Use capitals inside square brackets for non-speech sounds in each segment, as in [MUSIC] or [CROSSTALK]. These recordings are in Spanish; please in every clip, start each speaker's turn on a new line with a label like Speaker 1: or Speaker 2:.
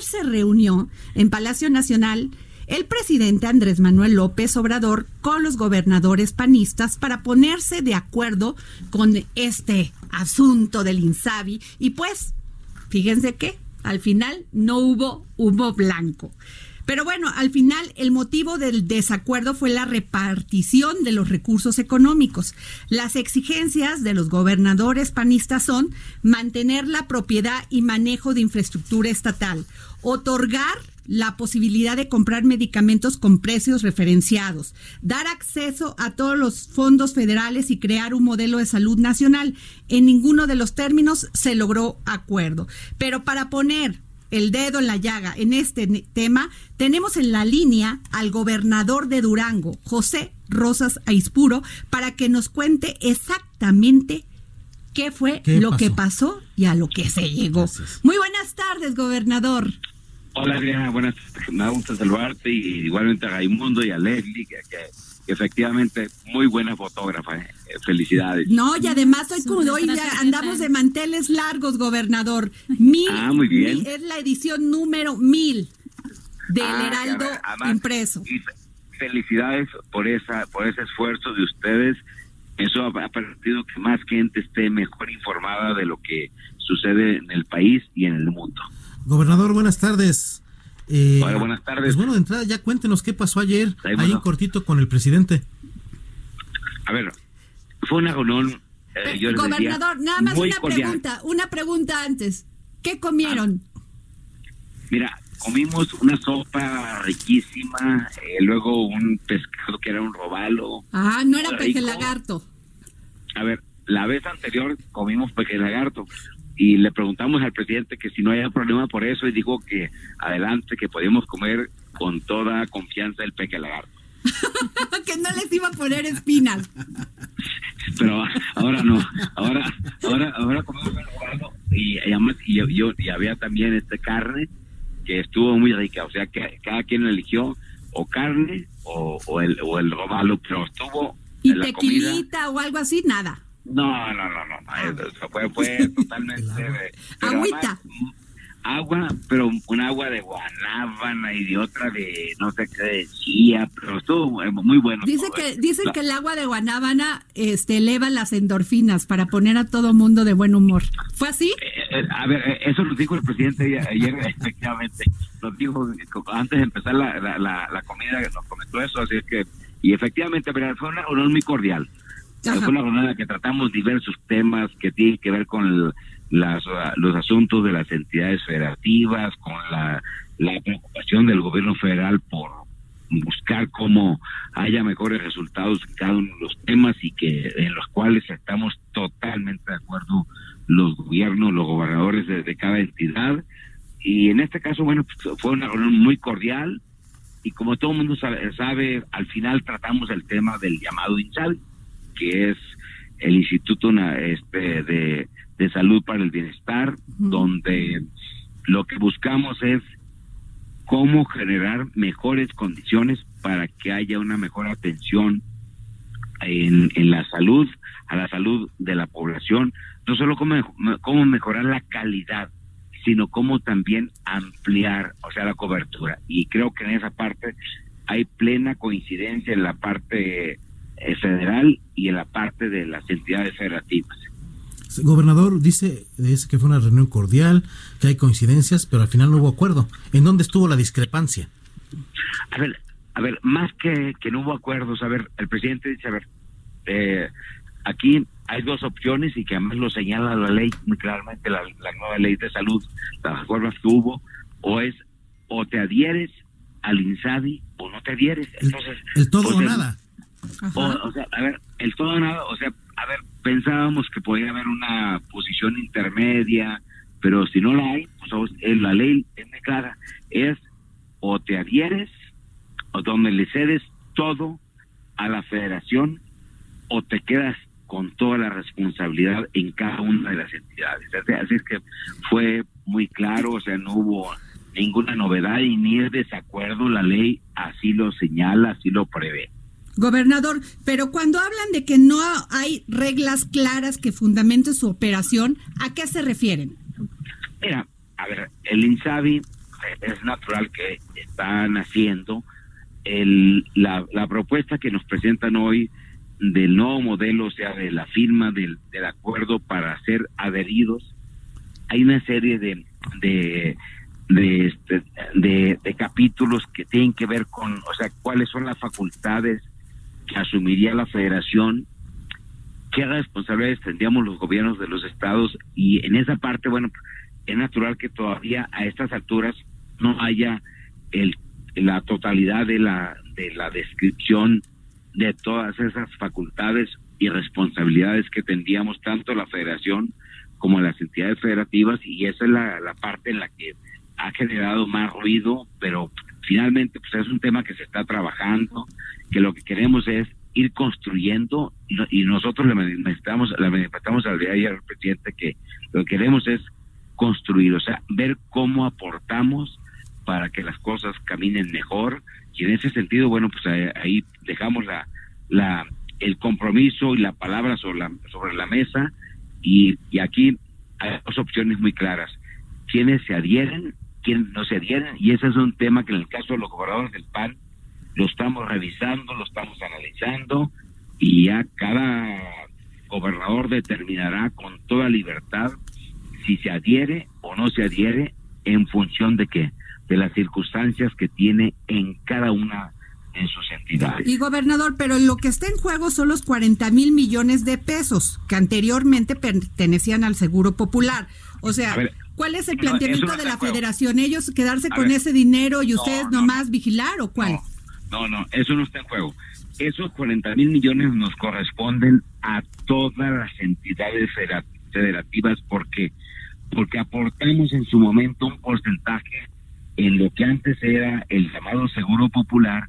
Speaker 1: Se reunió en Palacio Nacional el presidente Andrés Manuel López Obrador con los gobernadores panistas para ponerse de acuerdo con este asunto del INSABI y pues fíjense que al final no hubo humo blanco. Pero bueno, al final el motivo del desacuerdo fue la repartición de los recursos económicos. Las exigencias de los gobernadores panistas son mantener la propiedad y manejo de infraestructura estatal, otorgar la posibilidad de comprar medicamentos con precios referenciados, dar acceso a todos los fondos federales y crear un modelo de salud nacional. En ninguno de los términos se logró acuerdo. Pero para poner el dedo en la llaga en este tema, tenemos en la línea al gobernador de Durango, José Rosas Aispuro, para que nos cuente exactamente qué fue lo que pasó y a lo que se llegó. Muy buenas tardes, gobernador.
Speaker 2: Hola Adriana, buenas tardes. Me gusta saludarte y igualmente a Raimundo y a Leslie, que, efectivamente muy buena fotógrafa. ¿eh? Felicidades.
Speaker 1: No, y además hoy como hoy ya andamos de manteles largos, gobernador. Mil,
Speaker 2: ah, muy bien.
Speaker 1: es la edición número mil del ah, Heraldo impreso.
Speaker 2: felicidades por esa, por ese esfuerzo de ustedes. Eso ha permitido que más gente esté mejor informada de lo que sucede en el país y en el mundo.
Speaker 3: Gobernador, buenas tardes.
Speaker 2: Eh, buenas tardes.
Speaker 3: Pues bueno, de entrada ya cuéntenos qué pasó ayer, ahí en cortito con el presidente.
Speaker 2: A ver, fue una reunión. Eh,
Speaker 1: Gobernador, nada más una pregunta, una pregunta antes. ¿Qué comieron?
Speaker 2: mira, comimos una sopa riquísima, eh, luego un pescado que era un robalo.
Speaker 1: Ah, no era peje lagarto.
Speaker 2: A ver, la vez anterior comimos peje lagarto y le preguntamos al presidente que si no había problema por eso y dijo que adelante, que podíamos comer con toda confianza el peque lagarto. [LAUGHS]
Speaker 1: que no les iba a poner espinas.
Speaker 2: Pero ahora no, ahora ahora ahora comemos y, y, y, y había también este carne que estuvo muy rica, o sea que cada quien eligió o carne o, o el o el robalo, pero estuvo
Speaker 1: y tequilita o algo así, nada.
Speaker 2: No, no, no, no, eso fue, fue totalmente...
Speaker 1: Agüita.
Speaker 2: agua, pero un agua de guanábana y de otra de no sé qué decía, pero estuvo muy bueno.
Speaker 1: Dice que dicen que el agua de guanábana este eleva las endorfinas para poner a todo mundo de buen humor. ¿Fue así?
Speaker 2: Eh, eh, a ver, eh, eso lo dijo el presidente ayer, [LAUGHS] efectivamente. Nos dijo antes de empezar la, la, la, comida, nos comentó eso, así es que y efectivamente, pero fue una reunión muy cordial. Fue una jornada que tratamos diversos temas que tienen que ver con las, los asuntos de las entidades federativas, con la, preocupación del gobierno federal por buscar cómo haya mejores resultados en cada uno de los temas y que en los cuales estamos totalmente de acuerdo los gobiernos, los gobernadores de, cada entidad. Y en este caso, bueno, pues, fue una reunión muy cordial y como todo el mundo sabe, al final tratamos el tema del llamado INSABI que es el Instituto este, de, Salud para el Bienestar, donde lo que buscamos es cómo generar mejores condiciones para que haya una mejor atención en, en la salud, a la salud de la población, no solo cómo, cómo mejorar la calidad, sino cómo también ampliar, o sea, la cobertura. Y creo que en esa parte hay plena coincidencia en la parte federal y en la parte de las entidades federativas.
Speaker 3: Gobernador, dice, dice que fue una reunión cordial, que hay coincidencias, pero al final no hubo acuerdo. ¿En dónde estuvo la discrepancia?
Speaker 2: A ver, a ver, más que, que no hubo acuerdos, a ver, el presidente dice, a ver, eh, aquí hay dos opciones y que además lo señala la ley muy claramente, la, nueva ley de salud, las reformas que hubo, o es o te adhieres al INSABI o no te adhieres. Entonces,
Speaker 3: el, todo o nada.
Speaker 2: O, sea, a ver, el todo nada, o sea, a ver, pensábamos que podía haber una posición intermedia pero si no la hay, pues la ley es muy clara, es o te adhieres o donde le cedes todo a la federación o te quedas con toda la responsabilidad en cada una de las entidades. Así es que fue muy claro, o sea, no hubo ninguna novedad y ni es desacuerdo, la ley así lo señala, así lo prevé.
Speaker 1: Gobernador, pero cuando hablan de que no hay reglas claras que fundamenten su operación, ¿a qué se refieren?
Speaker 2: Mira, a ver, el INSABI eh, es natural que están haciendo el, la, la propuesta que nos presentan hoy del nuevo modelo, o sea, de la firma del, acuerdo para ser adheridos, hay una serie de, este, de, de, capítulos que tienen que ver con, o sea, cuáles son las facultades que asumiría la federación, qué responsabilidades tendríamos los gobiernos de los estados y en esa parte, bueno, es natural que todavía a estas alturas no haya el, la totalidad de la, de la descripción de todas esas facultades y responsabilidades que tendríamos tanto la federación como las entidades federativas y esa es la, la parte en la que ha generado más ruido, pero finalmente pues es un tema que se está trabajando, que lo que queremos es ir construyendo y nosotros le manifestamos, le manifestamos al día ayer al presidente que lo que queremos es construir, o sea, ver cómo aportamos para que las cosas caminen mejor. Y en ese sentido, bueno, pues ahí, dejamos la, la, el compromiso y la palabra sobre la, sobre la mesa. Y, y aquí hay dos opciones muy claras. Quienes se adhieren, quienes no se adhieren, y ese es un tema que en el caso de los gobernadores del PAN lo estamos revisando, lo estamos analizando y ya cada gobernador determinará con toda libertad si se adhiere o no se adhiere en función de qué, de las circunstancias que tiene en cada una de sus entidades.
Speaker 1: Y gobernador, pero lo que está en juego son los 40 mil millones de pesos que anteriormente pertenecían al Seguro Popular. O sea, ¿cuál es el planteamiento de la federación? ¿Ellos quedarse con ese dinero y ustedes nomás vigilar o cuál?
Speaker 2: No, no, eso no está en juego. Esos 40 mil millones nos corresponden a todas las entidades federativas porque porque aportamos en su momento un porcentaje en lo que antes era el llamado seguro popular,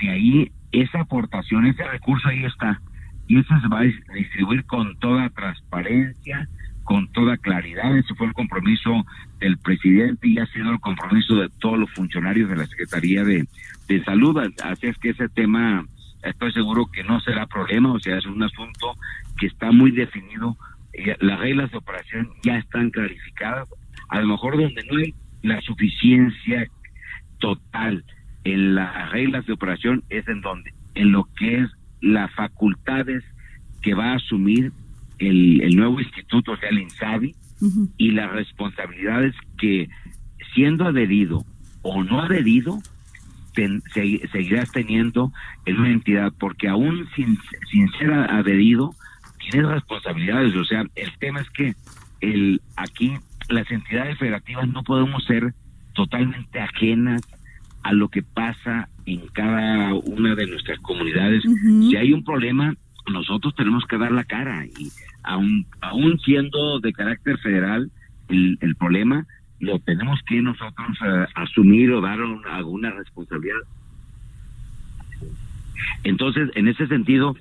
Speaker 2: de ahí esa aportación, ese recurso ahí está, y eso se va a distribuir con toda transparencia, con toda claridad, ese fue el compromiso del presidente y ha sido el compromiso de todos los funcionarios de la Secretaría de, de Salud, así es que ese tema estoy seguro que no será problema, o sea, es un asunto que está muy definido. Las reglas de operación ya están clarificadas, a lo mejor donde no hay la suficiencia total en las reglas de operación es en donde, en lo que es las facultades que va a asumir el, el nuevo instituto, o sea, el INSABI, y las responsabilidades que siendo adherido o no adherido, seguirás teniendo en una entidad, porque aún sin, sin ser adherido, tiene responsabilidades. O sea, el tema es que el aquí las entidades federativas no podemos ser totalmente ajenas a lo que pasa en cada una de nuestras comunidades. Si hay un problema, nosotros tenemos que dar la cara y aún, aún siendo de carácter federal el, problema, lo tenemos que nosotros eh, asumir o dar alguna responsabilidad. Entonces, en ese sentido,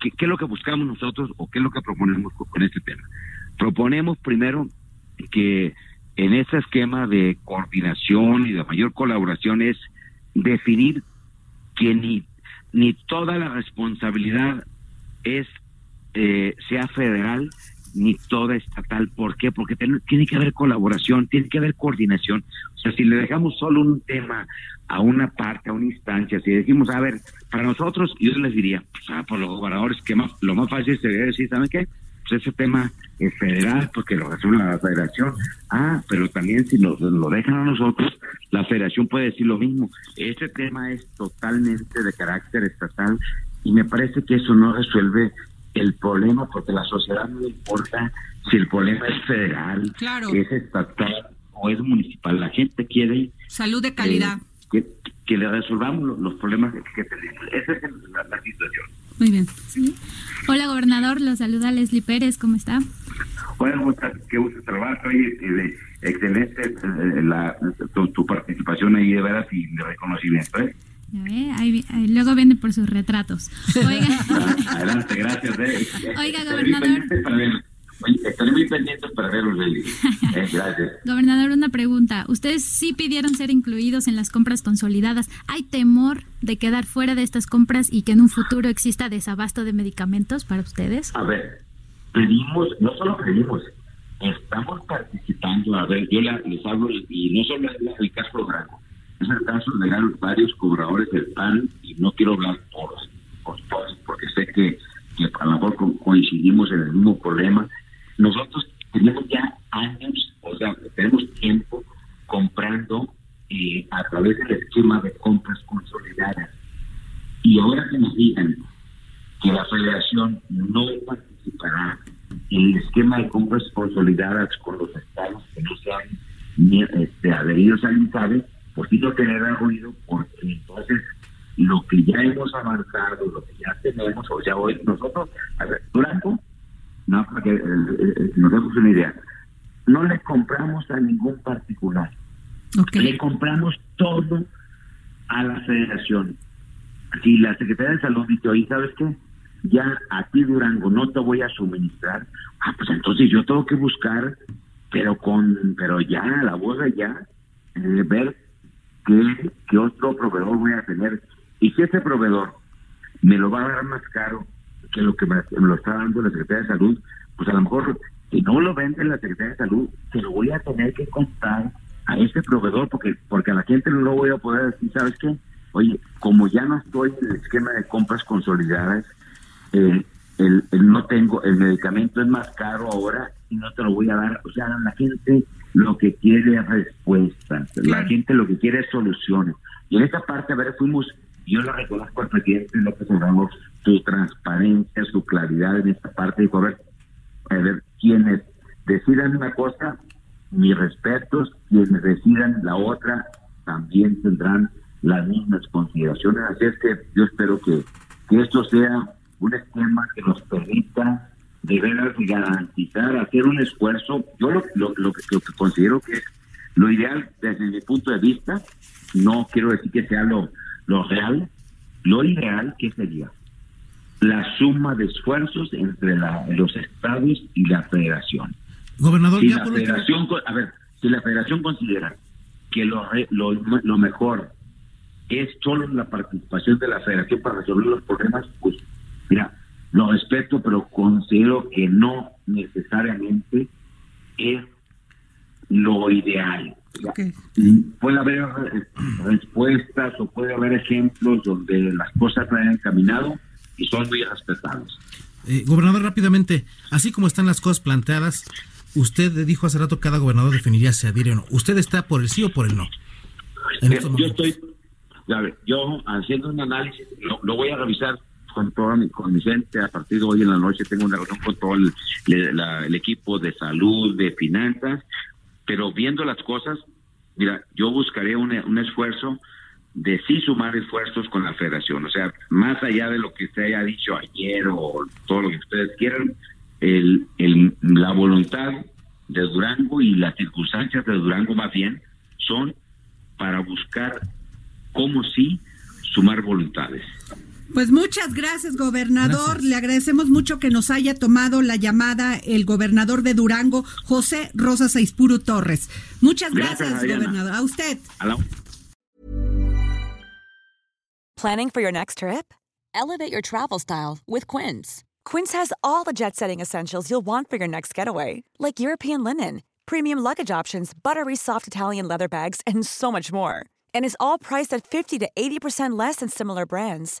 Speaker 2: ¿Qué, es lo que buscamos nosotros o qué es lo que proponemos con, este tema? Proponemos primero que en ese esquema de coordinación y de mayor colaboración es definir que ni, ni toda la responsabilidad es eh, sea federal ni toda estatal. ¿Por qué? Porque tiene que haber colaboración, tiene que haber coordinación. O sea, si le dejamos solo un tema a una parte, a una instancia, si decimos, a ver, para nosotros, yo les diría, pues, ah, por los gobernadores, que más, lo más fácil sería decir, ¿saben qué? Pues ese tema es federal porque lo resuelve la federación. Ah, pero también si nos lo dejan a nosotros, la federación puede decir lo mismo. Ese tema es totalmente de carácter estatal y me parece que eso no resuelve el problema porque la sociedad no importa si el problema es federal, es estatal o es municipal. La gente quiere...
Speaker 1: Salud de calidad.
Speaker 2: Eh, que, le resolvamos los, problemas que, tenemos. Esa es la, situación.
Speaker 1: Muy bien.
Speaker 4: Hola, gobernador. Lo saluda Leslie Pérez. ¿Cómo está?
Speaker 2: Bueno, qué gusto trabajo y excelente eh, la, tu, participación ahí de veras y de reconocimiento. ¿eh?
Speaker 4: Ahí, luego viene por sus retratos.
Speaker 2: Oiga. [LAUGHS] Adelante, gracias. Eh.
Speaker 4: Oiga, gobernador.
Speaker 2: Estaré muy pendiente para verlos, eh, gracias.
Speaker 4: Gobernador, una pregunta. Ustedes sí pidieron ser incluidos en las compras consolidadas. ¿Hay temor de quedar fuera de estas compras y que en un futuro exista desabasto de medicamentos para ustedes?
Speaker 2: A ver, pedimos, no solo pedimos, estamos participando. A ver, yo les hablo, y no solo es el caso de Branco, es el caso de varios cobradores del PAN, y no quiero hablar por, todos, porque sé que, que a lo mejor coincidimos en el mismo problema nosotros tenemos ya años, o sea, tenemos tiempo comprando eh, a través del esquema de compras consolidadas. Y ahora que nos digan que la federación no participará en el esquema de compras consolidadas con los estados que no sean este, adheridos al INSABE, pues sí lo generará ruido porque entonces lo que ya hemos avanzado, lo que ya tenemos, o sea, hoy nosotros, a ver, Durango no, porque eh, eh, eh, nos demos una idea. No le compramos a ningún particular. Le compramos todo a la federación. Si la Secretaría de Salud dice, oye, ¿sabes qué? Ya a ti, Durango, no te voy a suministrar. Ah, pues entonces yo tengo que buscar, pero con, pero ya, la voz ya, ver qué, qué otro proveedor voy a tener. Y si ese proveedor me lo va a dar más caro que lo que me, lo está dando la Secretaría de Salud, pues a lo mejor si no lo vende la Secretaría de Salud, se lo voy a tener que contar a ese proveedor porque porque a la gente no lo voy a poder decir, ¿sabes qué? Oye, como ya no estoy en el esquema de compras consolidadas, eh, el, no tengo, el medicamento es más caro ahora y no te lo voy a dar. O sea, la gente lo que quiere es respuestas, la gente lo que quiere es soluciones. Y en esta parte, a ver, fuimos yo lo reconozco al presidente López Obrador, su transparencia, su claridad en esta parte. Dijo, a ver, a ver, quienes decidan una cosa, mis respetos, quienes decidan la otra, también tendrán las mismas consideraciones. Así es que yo espero que, que esto sea un esquema que nos permita de veras garantizar, hacer un esfuerzo. Yo lo, lo, lo, que, lo que considero que es lo ideal desde mi punto de vista, no quiero decir que sea lo, lo real, lo ideal que sería la suma de esfuerzos entre los estados y la federación.
Speaker 3: Gobernador,
Speaker 2: si la federación, a ver, si la federación considera que lo, lo, lo mejor es solo la participación de la federación para resolver los problemas, pues mira, lo respeto, pero considero que no necesariamente es lo ideal. Puede haber respuestas o puede haber ejemplos donde las cosas no han caminado y son muy respetables.
Speaker 3: Eh, gobernador, rápidamente, así como están las cosas planteadas, usted dijo hace rato que cada gobernador definiría si adhiere o no. ¿Usted está por el sí o por el no?
Speaker 2: yo estoy, yo haciendo un análisis, lo, voy a revisar con todo mi, con mi gente a partir de hoy en la noche tengo una reunión con todo el equipo de salud, de finanzas, pero viendo las cosas, mira, yo buscaré un, un esfuerzo de sí sumar esfuerzos con la federación. O sea, más allá de lo que usted haya dicho ayer o todo lo que ustedes quieran, el, el, la voluntad de Durango y las circunstancias de Durango más bien son para buscar cómo sí sumar voluntades.
Speaker 1: Pues muchas gracias, gobernador. Le agradecemos mucho que nos haya tomado la llamada el gobernador de Durango, José Rosa Saispuru Torres. Muchas gracias, gobernador. A usted. Hello.
Speaker 5: Planning for your next trip? Elevate your travel style with Quince. Quince has all the jet-setting essentials you'll want for your next getaway, like European linen, premium luggage options, buttery soft Italian leather bags, and so much more. And is all priced at 50 to 80% less than similar brands.